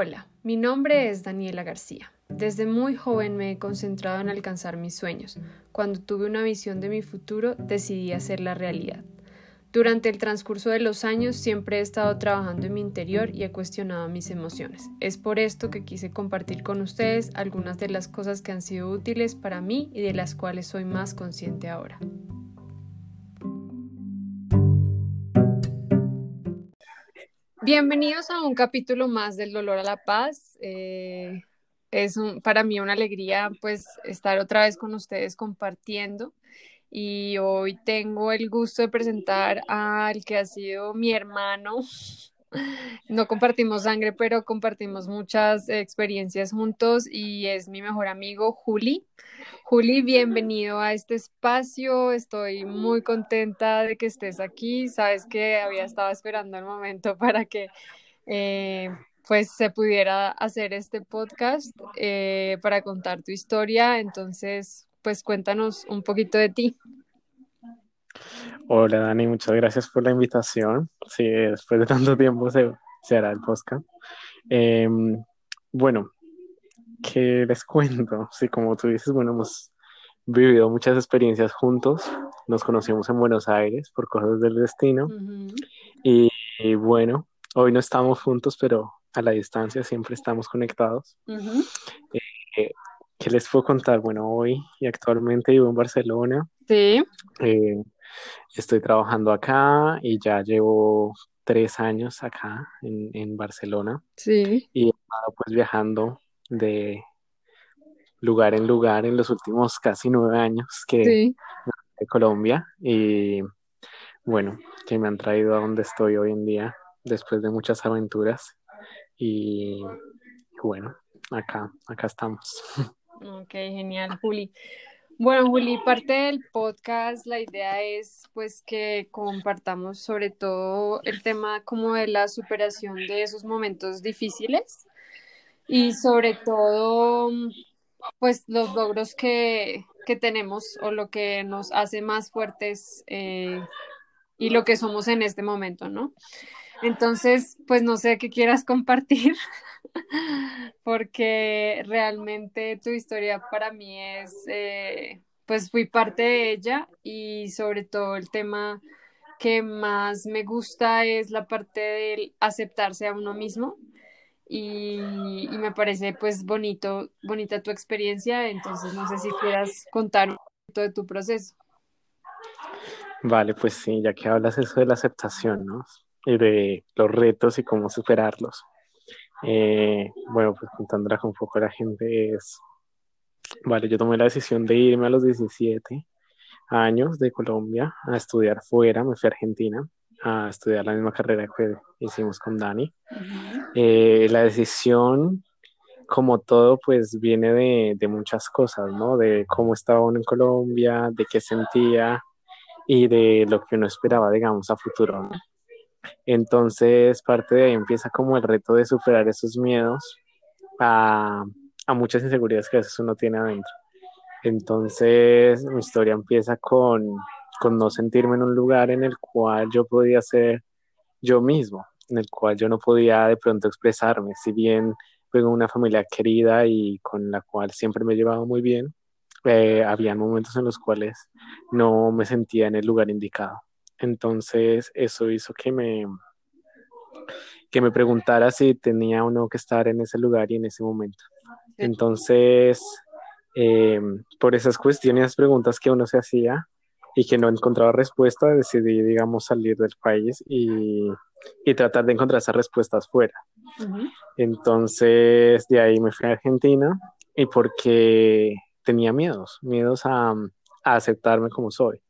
Hola, mi nombre es Daniela García. Desde muy joven me he concentrado en alcanzar mis sueños. Cuando tuve una visión de mi futuro, decidí hacerla realidad. Durante el transcurso de los años siempre he estado trabajando en mi interior y he cuestionado mis emociones. Es por esto que quise compartir con ustedes algunas de las cosas que han sido útiles para mí y de las cuales soy más consciente ahora. Bienvenidos a un capítulo más del Dolor a la Paz. Eh, es para mí una alegría pues estar otra vez con ustedes compartiendo y hoy tengo el gusto de presentar al que ha sido mi hermano. No compartimos sangre, pero compartimos muchas experiencias juntos y es mi mejor amigo Juli. Juli, bienvenido a este espacio. Estoy muy contenta de que estés aquí. Sabes que había estado esperando el momento para que eh, pues se pudiera hacer este podcast eh, para contar tu historia. Entonces, pues cuéntanos un poquito de ti. Hola Dani, muchas gracias por la invitación. Sí, después de tanto tiempo se, hará el podcast. Em, bueno, ¿qué les cuento? Sí, como tú dices, bueno, hemos vivido muchas experiencias juntos. Nos conocimos en Buenos Aires por cosas del destino. y, bueno, hoy no estamos juntos, pero a la distancia siempre estamos conectados. Eh, ¿Qué les puedo contar? Bueno, hoy y actualmente vivo en Barcelona. Sí. Eh, estoy trabajando acá y ya llevo tres años acá en, Barcelona. Sí. Y he estado pues viajando de lugar en lugar en los últimos casi nueve años que de Colombia y bueno, que me han traído a donde estoy hoy en día después de muchas aventuras y bueno, acá, acá estamos. Ok, genial, Juli. Bueno, Juli, parte del podcast, la idea es pues que compartamos sobre todo el tema como de la superación de esos momentos difíciles y sobre todo pues los logros que, que tenemos o lo que nos hace más fuertes eh, y lo que somos en este momento, ¿no? Entonces, pues no sé qué quieras compartir, porque realmente tu historia para mí es, eh, pues fui parte de ella y sobre todo el tema que más me gusta es la parte del aceptarse a uno mismo y, y, me parece pues bonito, bonita tu experiencia, entonces no sé si quieras contar un poquito de tu proceso. Vale, pues sí, ya que hablas eso de la aceptación, ¿no? Y de los retos y cómo superarlos. Eh, bueno, pues contándole un poco a la gente es, vale, yo tomé la decisión de irme a los 17 años de Colombia a estudiar fuera, me fui a Argentina a estudiar la misma carrera que hicimos con Dani. Eh, la decisión, como todo, pues viene de, de, muchas cosas, ¿no? De cómo estaba uno en Colombia, de qué sentía y de lo que uno esperaba, digamos, a futuro, ¿no? Entonces, parte de ahí empieza como el reto de superar esos miedos a, muchas inseguridades que a veces uno tiene adentro. Entonces, mi historia empieza con, no sentirme en un lugar en el cual yo podía ser yo mismo, en el cual yo no podía de pronto expresarme, si bien vengo de una familia querida y con la cual siempre me he llevado muy bien, eh, había momentos en los cuales no me sentía en el lugar indicado. Entonces, eso hizo que me, que me preguntara si tenía o no que estar en ese lugar y en ese momento. Entonces, em, por esas cuestiones, esas preguntas que uno se hacía y que no encontraba respuesta, decidí, digamos, salir del país y, tratar de encontrar esas respuestas fuera. Entonces, de ahí me fui a Argentina y porque tenía miedos, miedos a aceptarme como soy.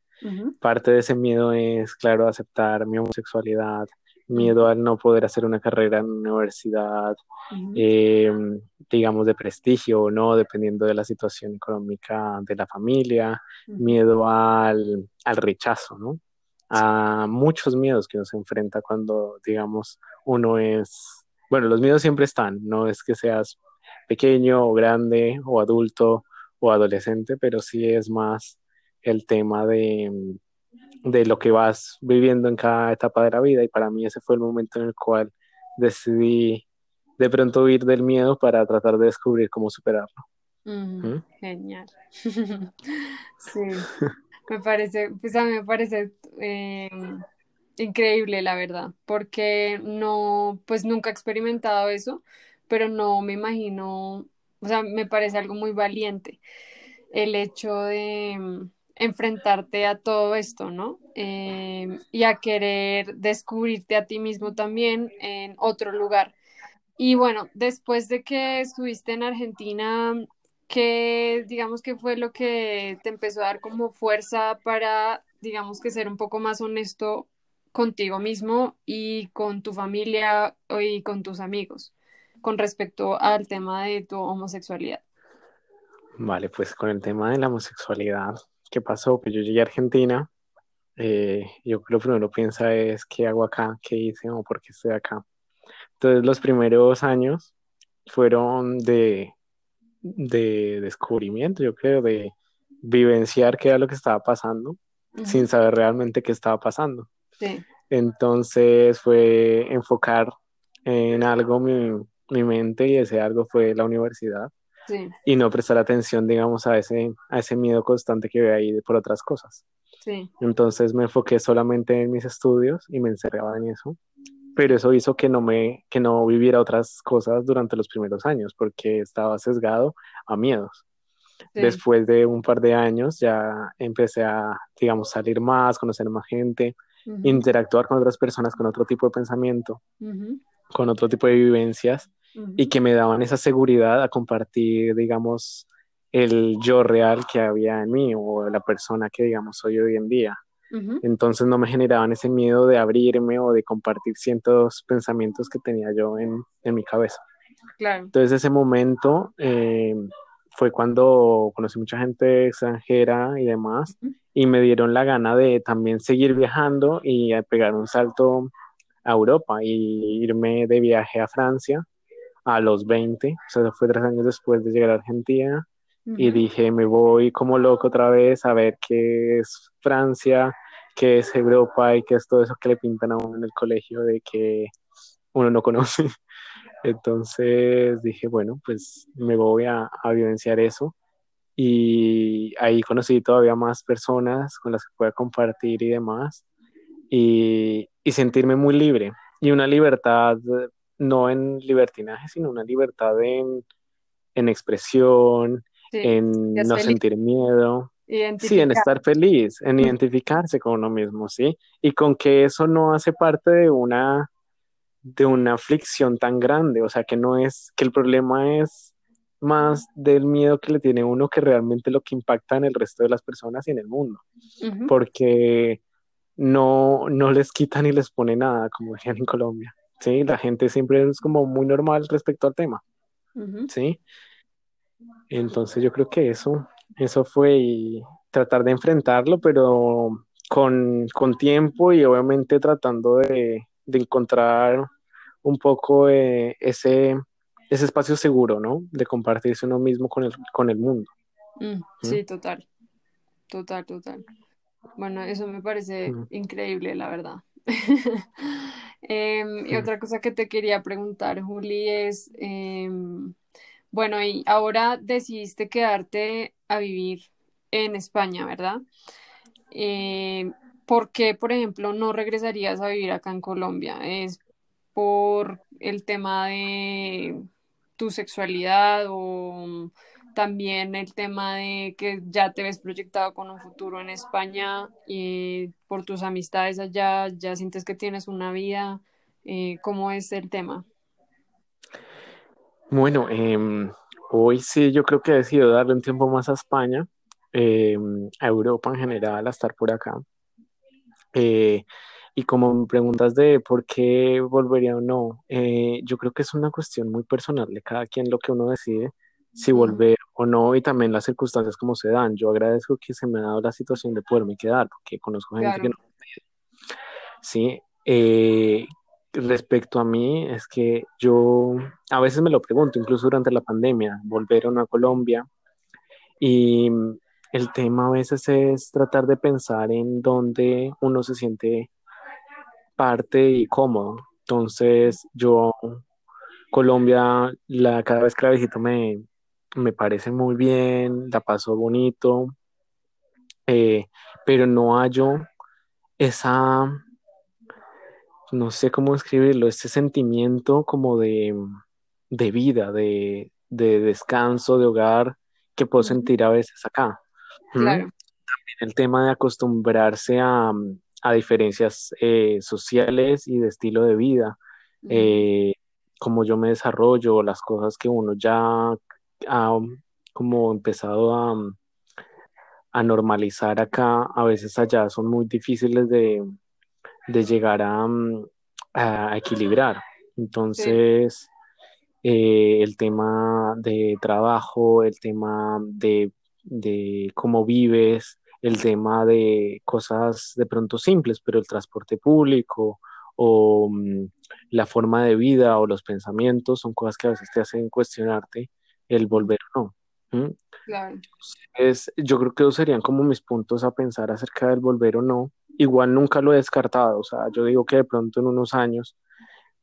Parte de ese miedo es, claro, aceptar mi homosexualidad, miedo al no poder hacer una carrera en una universidad, em, digamos, de prestigio o no, dependiendo de la situación económica de la familia, miedo al, al, rechazo, ¿no? A muchos miedos que nos enfrenta cuando, digamos, uno es, bueno, los miedos siempre están, no es que seas pequeño o grande o adulto o adolescente, pero sí es más el tema de, de lo que vas viviendo en cada etapa de la vida y para mí ese fue el momento en el cual decidí de pronto huir del miedo para tratar de descubrir cómo superarlo. ¿Mm? Genial. sí, me parece, pues a mí me parece eh, increíble, la verdad, porque no, pues nunca he experimentado eso, pero no me imagino, o sea, me parece algo muy valiente el hecho de mm, enfrentarte a todo esto, ¿no? Eh, y a querer descubrirte a ti mismo también en otro lugar. Y bueno, después de que estuviste en Argentina, ¿qué digamos que fue lo que te empezó a dar como fuerza para, digamos que ser un poco más honesto contigo mismo y con tu familia y con tus amigos con respecto al tema de tu homosexualidad? Vale, pues con el tema de la homosexualidad, ¿qué pasó? Pues yo llegué a Argentina, eh, yo lo primero piensa es, ¿qué hago acá? ¿Qué hice o por qué estoy acá? Entonces los primeros años fueron de, de descubrimiento, yo creo, de vivenciar qué era lo que estaba pasando sin saber realmente qué estaba pasando. Entonces fue enfocar en algo mi, mi, mente y ese algo fue la universidad. Y no prestar atención, digamos, a ese, a ese miedo constante que ve ahí por otras cosas. Entonces me enfoqué solamente en mis estudios y me encerraba en eso pero eso hizo que no me que no viviera otras cosas durante los primeros años porque estaba sesgado a miedos. Después de un par de años ya empecé a, digamos, salir más, conocer más gente, interactuar con otras personas con otro tipo de pensamiento, con otro tipo de vivencias y que me daban esa seguridad a compartir, digamos, el yo real que había en mí o la persona que, digamos, soy hoy en día. Entonces no me generaban ese miedo de abrirme o de compartir ciertos pensamientos que tenía yo en, mi cabeza. Entonces ese momento eh, fue cuando conocí mucha gente extranjera y demás y me dieron la gana de también seguir viajando y pegar un salto a Europa y irme de viaje a Francia a los 20, o sea, fue tres años después de llegar a Argentina y dije, me voy como loco otra vez a ver qué es Francia, qué es Europa y qué es todo eso que le pintan a uno en el colegio de que uno no conoce. Entonces dije, bueno, pues me voy a, a vivenciar eso. Y ahí conocí todavía más personas con las que pueda compartir y demás. Y, y sentirme muy libre. Y una libertad, no en libertinaje, sino una libertad en, en expresión, en no sentir miedo. Sí, en estar feliz, en identificarse con uno mismo, ¿sí? Y con que eso no hace parte de una, de una aflicción tan grande, o sea, que no es, que el problema es más del miedo que le tiene uno que realmente lo que impacta en el resto de las personas y en el mundo, porque no, no les quita ni les pone nada, como decían en Colombia, ¿sí? La gente siempre es como muy normal respecto al tema, ¿sí? Entonces yo creo que eso, eso fue y tratar de enfrentarlo, pero con, tiempo y obviamente tratando de, encontrar un poco ese, ese espacio seguro, ¿no? De compartirse uno mismo con el, con el mundo. Mm, sí, total, total, total. Bueno, eso me parece increíble, la verdad. Em, y otra cosa que te quería preguntar, Juli, es, em, bueno, y ahora decidiste quedarte a vivir en España, ¿verdad? Eh, ¿Por qué, por ejemplo, no regresarías a vivir acá en Colombia? ¿Es por el tema de tu sexualidad o también el tema de que ya te ves proyectado con un futuro en España y por tus amistades allá, ya sientes que tienes una vida? Eh, ¿Cómo es el tema? Bueno, em, hoy sí yo creo que he decidido darle un tiempo más a España, em, a Europa en general, a estar por acá. Eh, y como preguntas de por qué volvería o no, eh, yo creo que es una cuestión muy personal de cada quien lo que uno decide, si volver o no, y también las circunstancias como se dan. Yo agradezco que se me ha dado la situación de poderme quedar, porque conozco gente que no. Sí, eh, respecto a mí es que yo a veces me lo pregunto, incluso durante la pandemia, volver o no a Colombia. Y el tema a veces es tratar de pensar en dónde uno se siente parte y cómodo. Entonces yo Colombia, la, cada vez que la visito me, me parece muy bien, la paso bonito, eh, pero no hallo esa, no sé cómo escribirlo, ese sentimiento como de, de vida, de, de, descanso, de hogar que puedo sentir a veces acá. También el tema de acostumbrarse a, a diferencias eh, sociales y de estilo de vida, eh, como yo me desarrollo, las cosas que uno ya ha como empezado a, a normalizar acá, a veces allá son muy difíciles de, de llegar a, a, equilibrar. Entonces, eh, el tema de trabajo, el tema de, de, cómo vives, el tema de cosas de pronto simples, pero el transporte público o la forma de vida o los pensamientos son cosas que a veces te hacen cuestionarte el volver o no. Claro. yo creo que esos serían como mis puntos a pensar acerca del volver o no. Igual nunca lo he descartado, o sea, yo digo que de pronto en unos años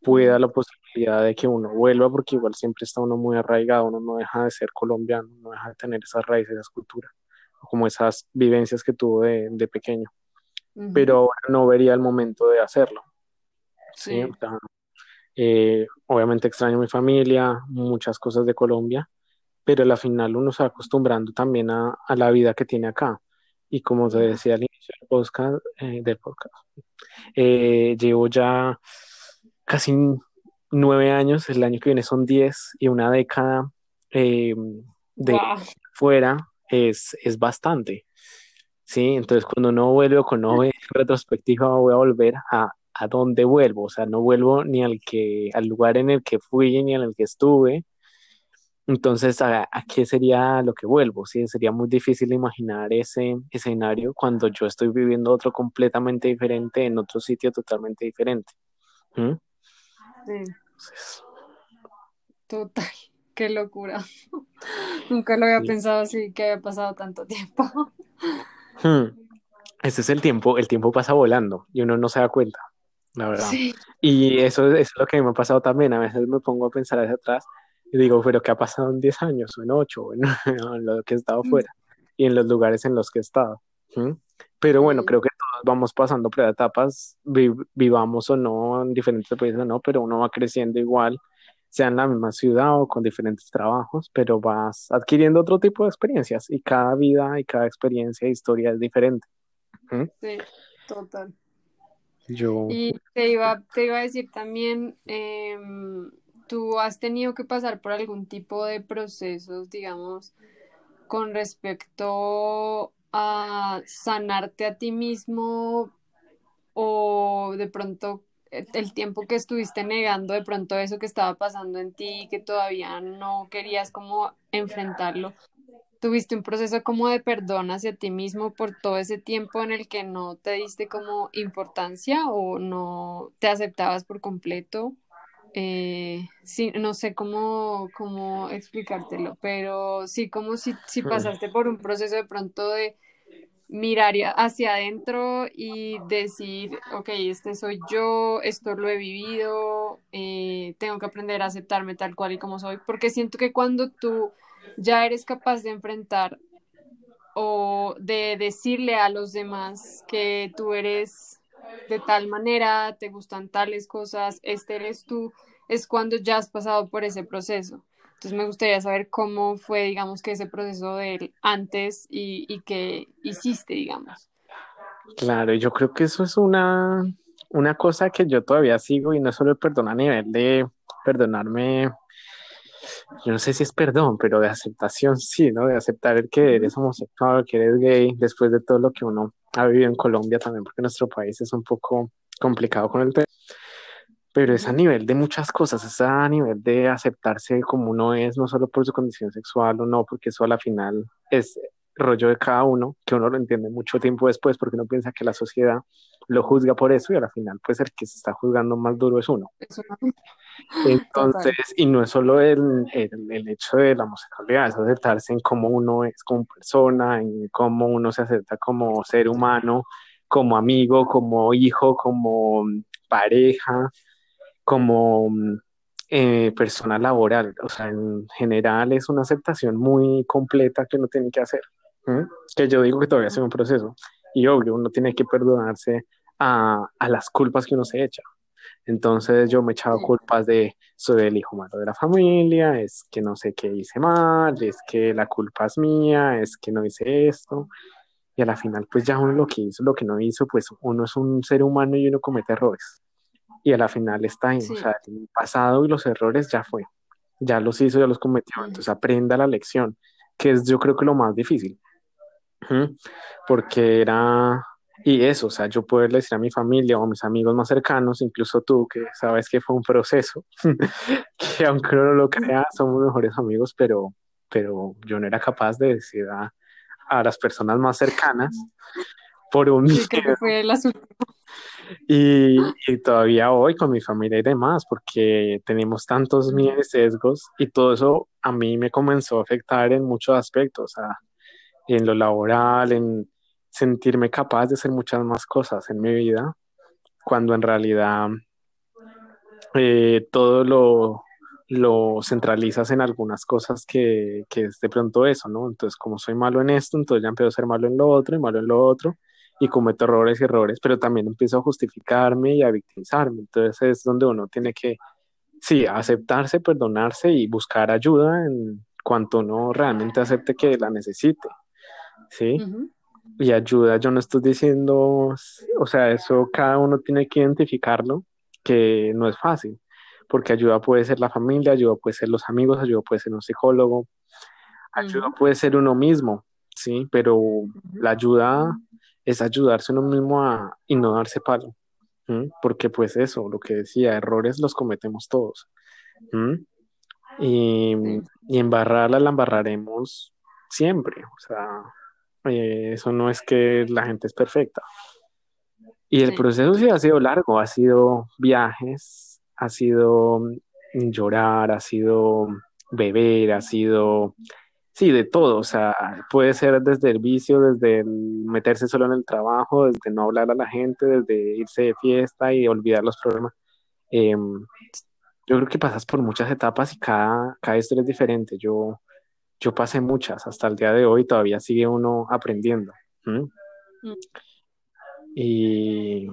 pueda la posibilidad de que uno vuelva, porque igual siempre está uno muy arraigado, uno no deja de ser colombiano, no deja de tener esas raíces, esas culturas, como esas vivencias que tuvo de, de pequeño. Pero ahora no vería el momento de hacerlo. Sí. Eh, obviamente extraño mi familia, muchas cosas de Colombia, pero al final uno se va acostumbrando también a, a la vida que tiene acá. Y como te decía al inicio del podcast, eh, del podcast eh, llevo ya casi nueve años, el año que viene son diez y una década eh, de fuera es, es bastante. Sí, entonces cuando no vuelvo con ve retrospectiva voy a volver a, a dónde vuelvo, o sea, no vuelvo ni al que al lugar en el que fui ni al que estuve. Entonces, ¿a, qué sería lo que vuelvo? Sí, sería muy difícil imaginar ese escenario cuando yo estoy viviendo otro completamente diferente en otro sitio totalmente diferente. ¿Mm? Total, qué locura. Nunca lo había pensado así, que había pasado tanto tiempo. Hmm. Ese es el tiempo, el tiempo pasa volando y uno no se da cuenta, la verdad. Y eso, es lo que me ha pasado también. A veces me pongo a pensar hacia atrás y digo, pero ¿qué ha pasado en 10 años o en 8 o en, lo que he estado mm. fuera y en los lugares en los que he estado? ¿Mm? Pero bueno, creo que todos vamos pasando por etapas, vivamos o no en diferentes países o no, pero uno va creciendo igual, sea en la misma ciudad o con diferentes trabajos, pero vas adquiriendo otro tipo de experiencias y cada vida y cada experiencia e historia es diferente. ¿Mm? Sí, total. Yo... Y te iba, te iba a decir también, em, tú has tenido que pasar por algún tipo de procesos, digamos, con respecto a sanarte a ti mismo o de pronto el tiempo que estuviste negando de pronto eso que estaba pasando en ti que todavía no querías como enfrentarlo. ¿Tuviste un proceso como de perdón hacia ti mismo por todo ese tiempo en el que no te diste como importancia o no te aceptabas por completo? Eh, sí, no sé cómo, cómo explicártelo, pero sí, como si, si pasaste por un proceso de pronto de mirar hacia adentro y decir, ok, este soy yo, esto lo he vivido, eh, tengo que aprender a aceptarme tal cual y como soy, porque siento que cuando tú ya eres capaz de enfrentar o de decirle a los demás que tú eres de tal manera, te gustan tales cosas, este eres tú, es cuando ya has pasado por ese proceso. Entonces me gustaría saber cómo fue, digamos, que ese proceso de antes y, y qué hiciste, digamos. Claro, yo creo que eso es una, una cosa que yo todavía sigo y no solo el a nivel de perdonarme, yo no sé si es perdón, pero de aceptación sí, ¿no? De aceptar el que eres homosexual, que eres gay, después de todo lo que uno ha vivido en Colombia también, porque nuestro país es un poco complicado con el tema pero es a nivel de muchas cosas, es a nivel de aceptarse como uno es, no solo por su condición sexual o no, porque eso a la final es rollo de cada uno, que uno lo entiende mucho tiempo después, porque uno piensa que la sociedad lo juzga por eso y a la final pues el que se está juzgando más duro es uno. Entonces, y no es solo el, el, hecho de la homosexualidad, es aceptarse en cómo uno es como persona, en cómo uno se acepta como ser humano, como amigo, como hijo, como pareja, como mm, eh, persona laboral. O sea, en general es una aceptación muy completa que uno tiene que hacer. Que yo digo que todavía es un proceso. Y obvio, uno tiene que perdonarse a, a las culpas que uno se echa. Entonces yo me echaba culpas de soy el hijo malo de la familia, es que no sé qué hice mal, es que la culpa es mía, es que no hice esto. Y a la final, pues ya uno lo que hizo, lo que no hizo, pues uno es un ser humano y uno comete errores. Y a la final está en, o sea, el pasado y los errores ya fue, ya los hizo, ya los cometió. Entonces aprenda la lección, que es yo creo que lo más difícil. Porque era y eso, o sea, yo poderle decir a mi familia o a mis amigos más cercanos, incluso tú, que sabes que fue un proceso, que aunque no lo crea, somos mejores amigos, pero, pero yo no era capaz de decir a, las personas más cercanas por un sí, que fue el y, y, todavía hoy con mi familia y demás, porque tenemos tantos miedos sesgos y todo eso a mí me comenzó a afectar en muchos aspectos, o sea, en lo laboral, en, sentirme capaz de hacer muchas más cosas en mi vida, cuando en realidad eh, todo lo, centralizas en algunas cosas que, que, es de pronto eso, ¿no? Entonces, como soy malo en esto, entonces ya empiezo a ser malo en lo otro y malo en lo otro y cometo errores y errores, pero también empiezo a justificarme y a victimizarme. Entonces es donde uno tiene que, sí, aceptarse, perdonarse y buscar ayuda en cuanto uno realmente acepte que la necesite, ¿sí? y ayuda, yo no estoy diciendo, o sea, eso cada uno tiene que identificarlo, que no es fácil, porque ayuda puede ser la familia, ayuda puede ser los amigos, ayuda puede ser un psicólogo, ayuda puede ser uno mismo, ¿sí? Pero la ayuda es ayudarse uno mismo a, y no darse palo, porque pues eso, lo que decía, errores los cometemos todos. Y, y embarrarla la embarraremos siempre, o sea, eh, eso no es que la gente es perfecta. Y el proceso sí ha sido largo, ha sido viajes, ha sido mm, llorar, ha sido beber, ha sido, sí, de todo, o sea, puede ser desde el vicio, desde meterse solo en el trabajo, desde no hablar a la gente, desde irse de fiesta y olvidar los problemas. Em, yo creo que pasas por muchas etapas y cada, cada historia es diferente. Yo, yo pasé muchas, hasta el día de hoy todavía sigue uno aprendiendo. Mm. Y,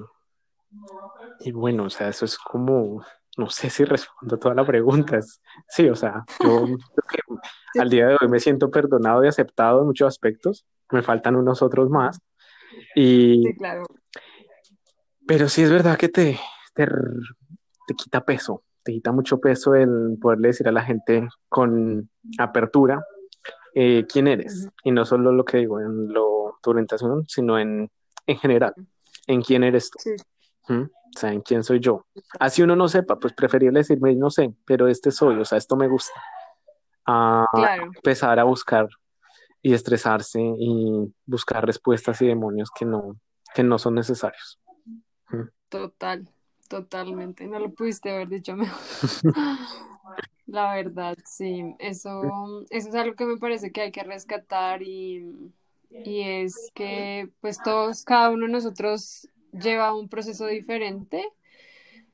y bueno, o sea, eso es como, no sé si respondo a toda la pregunta. sí, o sea, yo al día de hoy me siento perdonado y aceptado en muchos aspectos. Me faltan unos otros más. Y, sí, claro. Pero sí es verdad que te, te, te quita peso, te quita mucho peso el poderle decir a la gente con apertura eh, quién eres. Y no solo lo que digo en lo, tu orientación, sino en, en general, en quién eres tú. O sea, en quién soy yo. Así uno no sepa, pues preferible decirme, no sé, pero este soy, o sea, esto me gusta. A empezar a buscar y estresarse y buscar respuestas y demonios que no, que no son necesarios. Total, totalmente. No lo pudiste haber dicho mejor. La verdad, sí, eso, eso es algo que me parece que hay que rescatar y, y es que pues todos, cada uno de nosotros lleva un proceso diferente.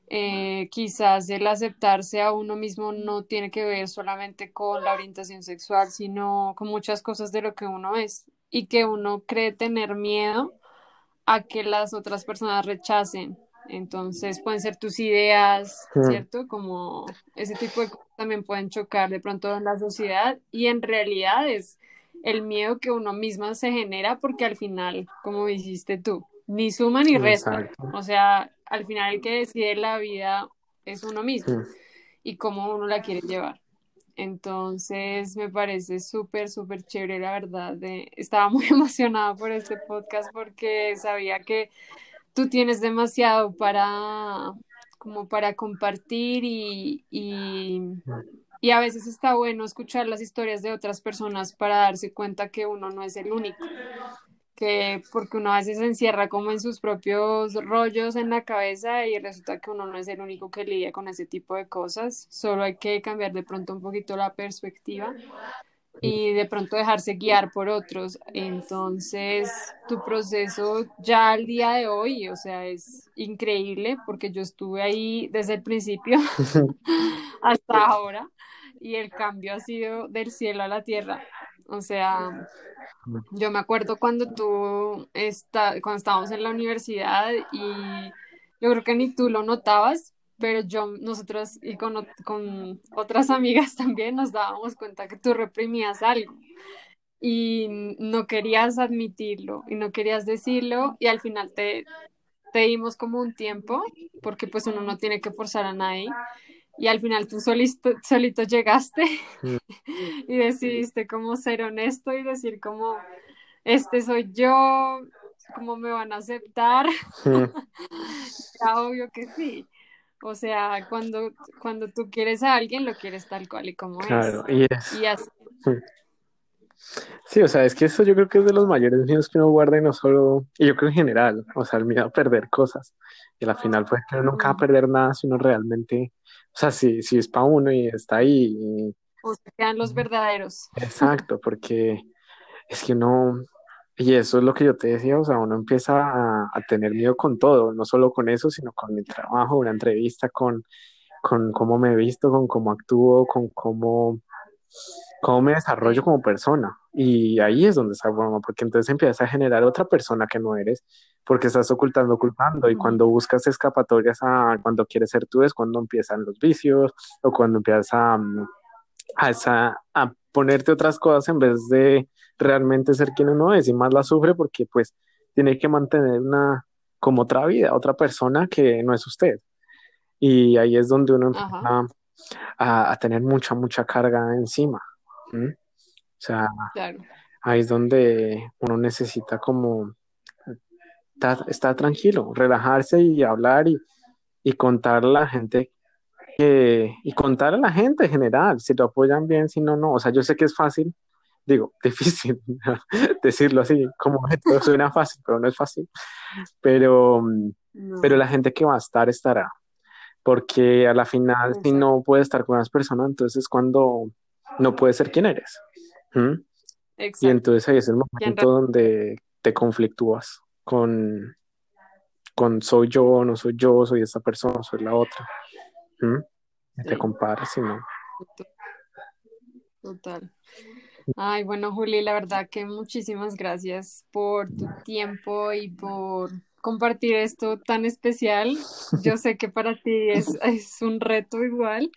Eh, quizás el aceptarse a uno mismo no tiene que ver solamente con la orientación sexual, sino con muchas cosas de lo que uno es y que uno cree tener miedo a que las otras personas rechacen entonces pueden ser tus ideas, ¿cierto? Como ese tipo de cosas también pueden chocar de pronto en la sociedad y en realidad es el miedo que uno mismo se genera porque al final, como dijiste tú, ni suma ni resta. O sea, al final el que decide la vida es uno mismo y cómo uno la quiere llevar. Entonces me parece súper, súper chévere, la verdad. estaba muy emocionada por este podcast porque sabía que tú tienes demasiado para como para compartir y, y, a veces está bueno escuchar las historias de otras personas para darse cuenta que uno no es el único, que porque uno a veces se encierra como en sus propios rollos en la cabeza y resulta que uno no es el único que lidia con ese tipo de cosas, solo hay que cambiar de pronto un poquito la perspectiva y de pronto dejarse guiar por otros. Entonces, tu proceso ya al día de hoy, o sea, es increíble porque yo estuve ahí desde el principio hasta ahora y el cambio ha sido del cielo a la tierra. O sea, yo me acuerdo cuando tú está, cuando estábamos en la universidad y yo creo que ni tú lo notabas, pero yo, nosotros y con, con otras amigas también nos dábamos cuenta que tú reprimías algo y no querías admitirlo y no querías decirlo y al final te, te dimos como un tiempo porque pues uno no tiene que forzar a nadie y al final tú solito, solito llegaste mm. y decidiste como ser honesto y decir como este soy yo, cómo me van a aceptar. Mm. obvio que sí. O sea, cuando, cuando tú quieres a alguien, lo quieres tal cual y como claro, es. Y, así. Sí, o sea, es que eso yo creo que es de los mayores miedos que uno guarda y no solo, y yo creo en general, o sea, el miedo a perder cosas. Y al final pues uno nunca va a perder nada si uno realmente, o sea, si, si es para uno y está ahí. Y... O se quedan los verdaderos. Exacto, porque es que uno, y eso es lo que yo te decía, o sea, uno empieza a, tener miedo con todo, no solo con eso, sino con mi trabajo, una entrevista, con, con cómo me he visto, con cómo actúo, con cómo, cómo me desarrollo como persona. Y ahí es donde está bueno, porque entonces empiezas a generar otra persona que no eres, porque estás ocultando, ocultando, y cuando buscas escapatorias a cuando quieres ser tú es cuando empiezan los vicios o cuando empiezas a, a, a ponerte otras cosas en vez de realmente ser quien uno es y más la sufre porque pues tiene que mantener una como otra vida, otra persona que no es usted. Y ahí es donde uno empieza a, tener mucha, mucha carga encima. O sea, ahí es donde uno necesita como estar, tranquilo, relajarse y hablar y, y contar a la gente y contar a la gente en general, si lo apoyan bien, si no, no. O sea, yo sé que es fácil, digo, difícil decirlo así, como esto suena fácil, pero no es fácil. Pero, pero la gente que va a estar estará. Porque a la final, si no puedes estar con las personas, entonces es cuando no puedes ser quien eres. Y entonces ahí es el momento donde te conflictúas con, con soy yo, no soy yo, soy esta persona, soy la otra. Te comparas, si no. Total. Ay, bueno, Juli, la verdad que muchísimas gracias por tu tiempo y por compartir esto tan especial. Yo sé que para ti es, es un reto igual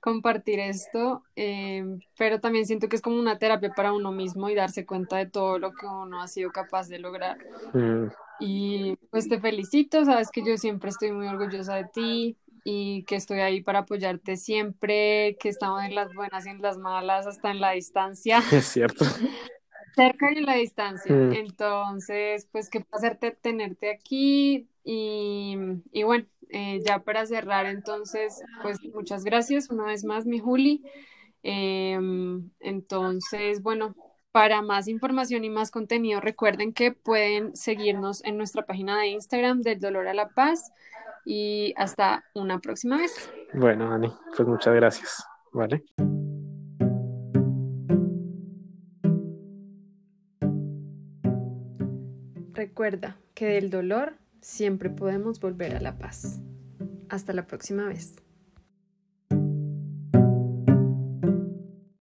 compartir esto, eh, pero también siento que es como una terapia para uno mismo y darse cuenta de todo lo que uno ha sido capaz de lograr. Mm. Y pues te felicito, sabes que yo siempre estoy muy orgullosa de ti, y que estoy ahí para apoyarte siempre, que estamos en las buenas y en las malas, hasta en la distancia. Es cierto. Cerca y en la distancia. Mm. Entonces, pues qué placer tenerte aquí y, y bueno, eh, ya para cerrar, entonces, pues muchas gracias una vez más, mi Juli. Em, entonces, bueno, para más información y más contenido, recuerden que pueden seguirnos en nuestra página de Instagram del Dolor a la Paz y hasta una próxima vez. Bueno, Ani, pues muchas gracias. Vale. Recuerda que del dolor siempre podemos volver a la paz. Hasta la próxima vez.